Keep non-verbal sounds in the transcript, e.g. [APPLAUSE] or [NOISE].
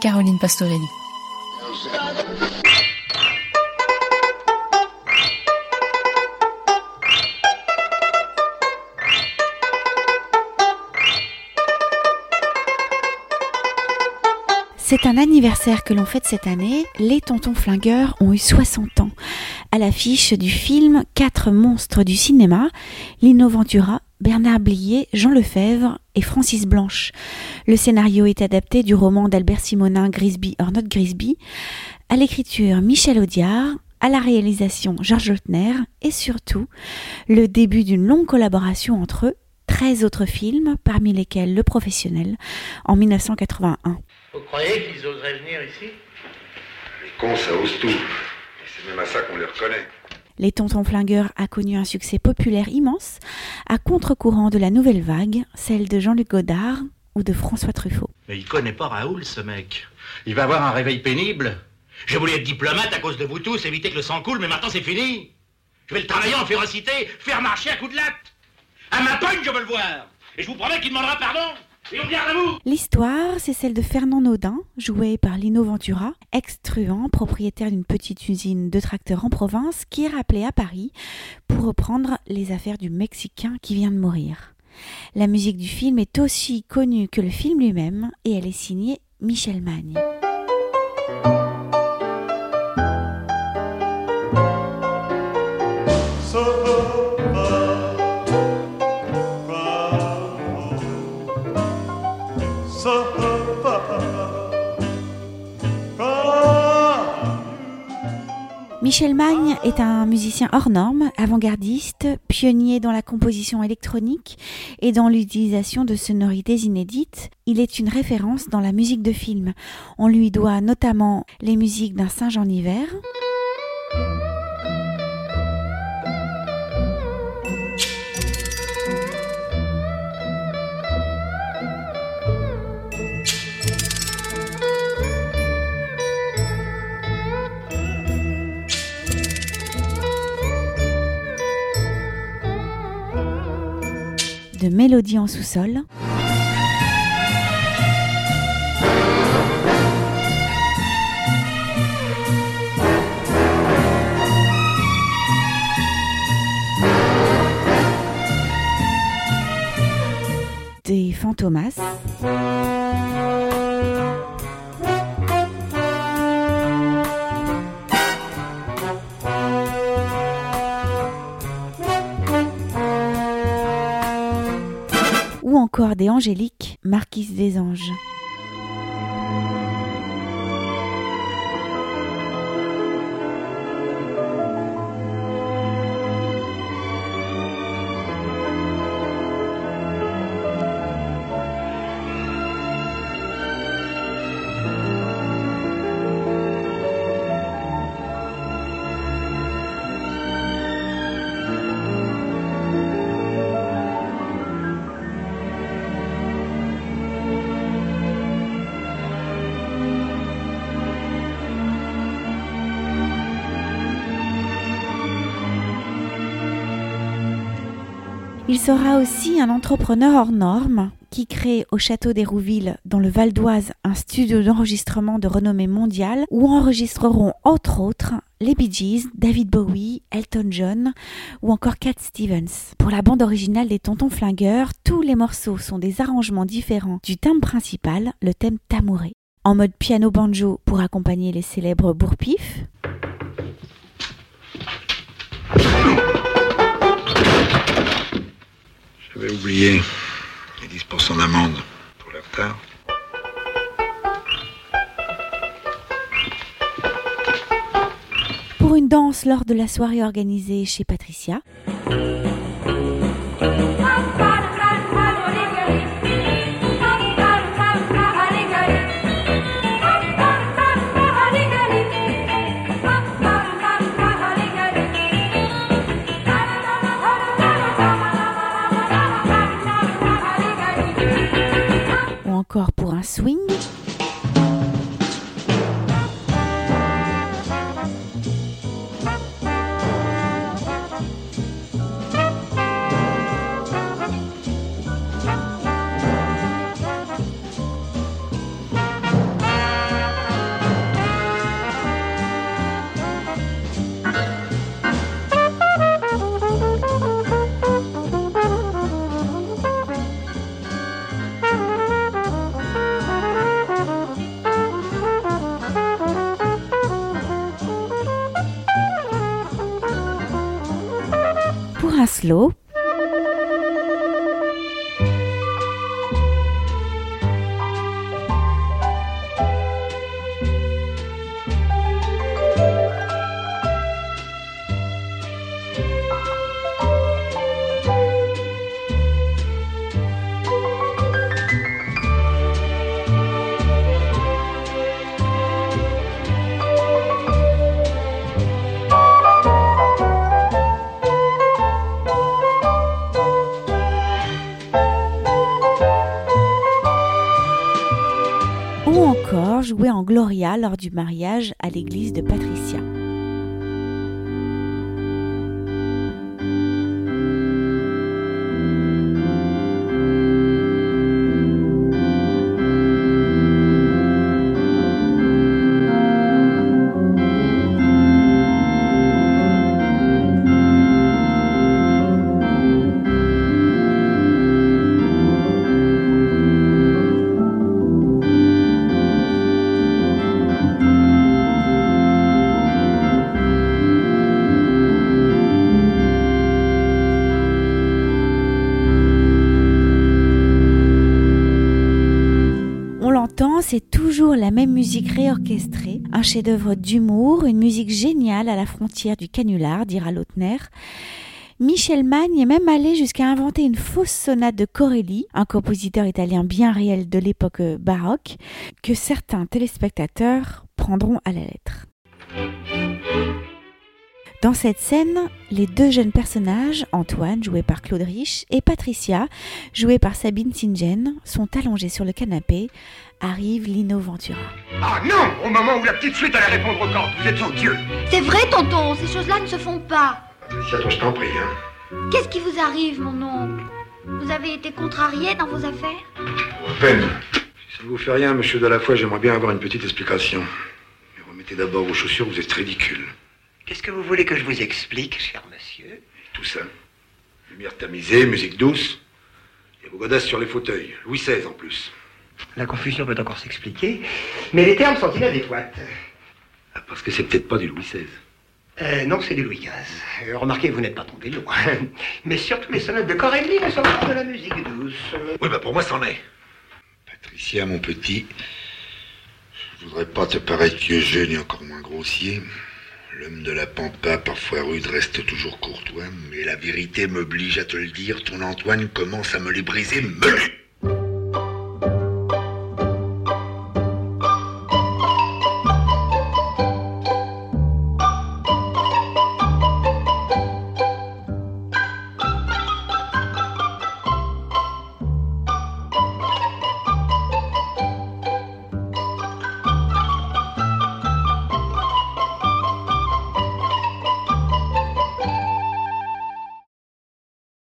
Caroline Pastorelli. C'est un anniversaire que l'on fête cette année. Les Tontons Flingueurs ont eu 60 ans. À l'affiche du film Quatre monstres du cinéma, Lino Ventura, Bernard Blier, Jean Lefebvre et Francis Blanche. Le scénario est adapté du roman d'Albert Simonin Grisby or not Grisby. À l'écriture, Michel Audiard. À la réalisation, Georges Lautner. Et surtout, le début d'une longue collaboration entre eux 13 autres films, parmi lesquels Le Professionnel, en 1981. Vous croyez qu'ils oseraient venir ici? Les cons, ça ose tout. Et c'est même à ça qu'on les reconnaît. Les Tontons Flingueurs a connu un succès populaire immense, à contre-courant de la nouvelle vague, celle de Jean-Luc Godard ou de François Truffaut. Mais il connaît pas Raoul, ce mec. Il va avoir un réveil pénible. J'ai voulu être diplomate à cause de vous tous, éviter que le sang coule, mais maintenant c'est fini. Je vais le travailler en férocité, faire marcher à coups de latte. À ma pogne, je veux le voir. Et je vous promets qu'il demandera pardon. L'histoire, c'est celle de Fernand Naudin, joué par Lino Ventura, ex-truand, propriétaire d'une petite usine de tracteurs en province, qui est rappelé à Paris pour reprendre les affaires du Mexicain qui vient de mourir. La musique du film est aussi connue que le film lui-même et elle est signée Michel Magne. Michel Magne est un musicien hors norme, avant-gardiste, pionnier dans la composition électronique et dans l'utilisation de sonorités inédites. Il est une référence dans la musique de film. On lui doit notamment les musiques d'un singe en hiver. De Mélodie en sous-sol. Des Fantomas. Des Angéliques, Marquise des Anges. Il sera aussi un entrepreneur hors norme qui crée au château d'Hérouville, dans le Val d'Oise, un studio d'enregistrement de renommée mondiale où enregistreront entre autres les Bee Gees, David Bowie, Elton John ou encore Cat Stevens. Pour la bande originale des Tontons Flingueurs, tous les morceaux sont des arrangements différents du thème principal, le thème tamouré. En mode piano-banjo pour accompagner les célèbres bourpifs. J'avais oublié les 10% d'amende pour le retard. Pour une danse lors de la soirée organisée chez Patricia. Encore pour un swing. Maslow en Gloria lors du mariage à l'église de Patricia. C'est toujours la même musique réorchestrée, un chef-d'œuvre d'humour, une musique géniale à la frontière du canular, dira Lautner. Michel Magne est même allé jusqu'à inventer une fausse sonate de Corelli, un compositeur italien bien réel de l'époque baroque, que certains téléspectateurs prendront à la lettre. Dans cette scène, les deux jeunes personnages, Antoine, joué par Claude Rich, et Patricia, jouée par Sabine Singen, sont allongés sur le canapé. Arrive Lino Ventura. Ah non Au moment où la petite suite allait répondre aux cordes, vous êtes odieux C'est vrai, tonton, ces choses-là ne se font pas. Toi, je t'en prie, hein. Qu'est-ce qui vous arrive, mon oncle? Vous avez été contrarié dans vos affaires? À peine. Si ça ne vous fait rien, monsieur Delafoy, j'aimerais bien avoir une petite explication. Mais remettez d'abord vos chaussures, vous êtes ridicule. Qu'est-ce que vous voulez que je vous explique, cher monsieur? Tout ça. Lumière tamisée, musique douce. Et vos godasses sur les fauteuils. Louis XVI en plus. La confusion peut encore s'expliquer, mais les termes sont inadéquats. Ah, parce que c'est peut-être pas du Louis XVI. Euh, non, c'est du Louis XV. Euh, remarquez, vous n'êtes pas tombé loin. [LAUGHS] Mais surtout, les sonates de Corelli ne sont pas de la musique douce. Oui, bah pour moi, c'en est. Patricia, mon petit, je voudrais pas te paraître vieux jeu ni encore moins grossier. L'homme de la pampa, parfois rude, reste toujours courtois, mais la vérité m'oblige à te le dire, ton Antoine commence à me les briser menu.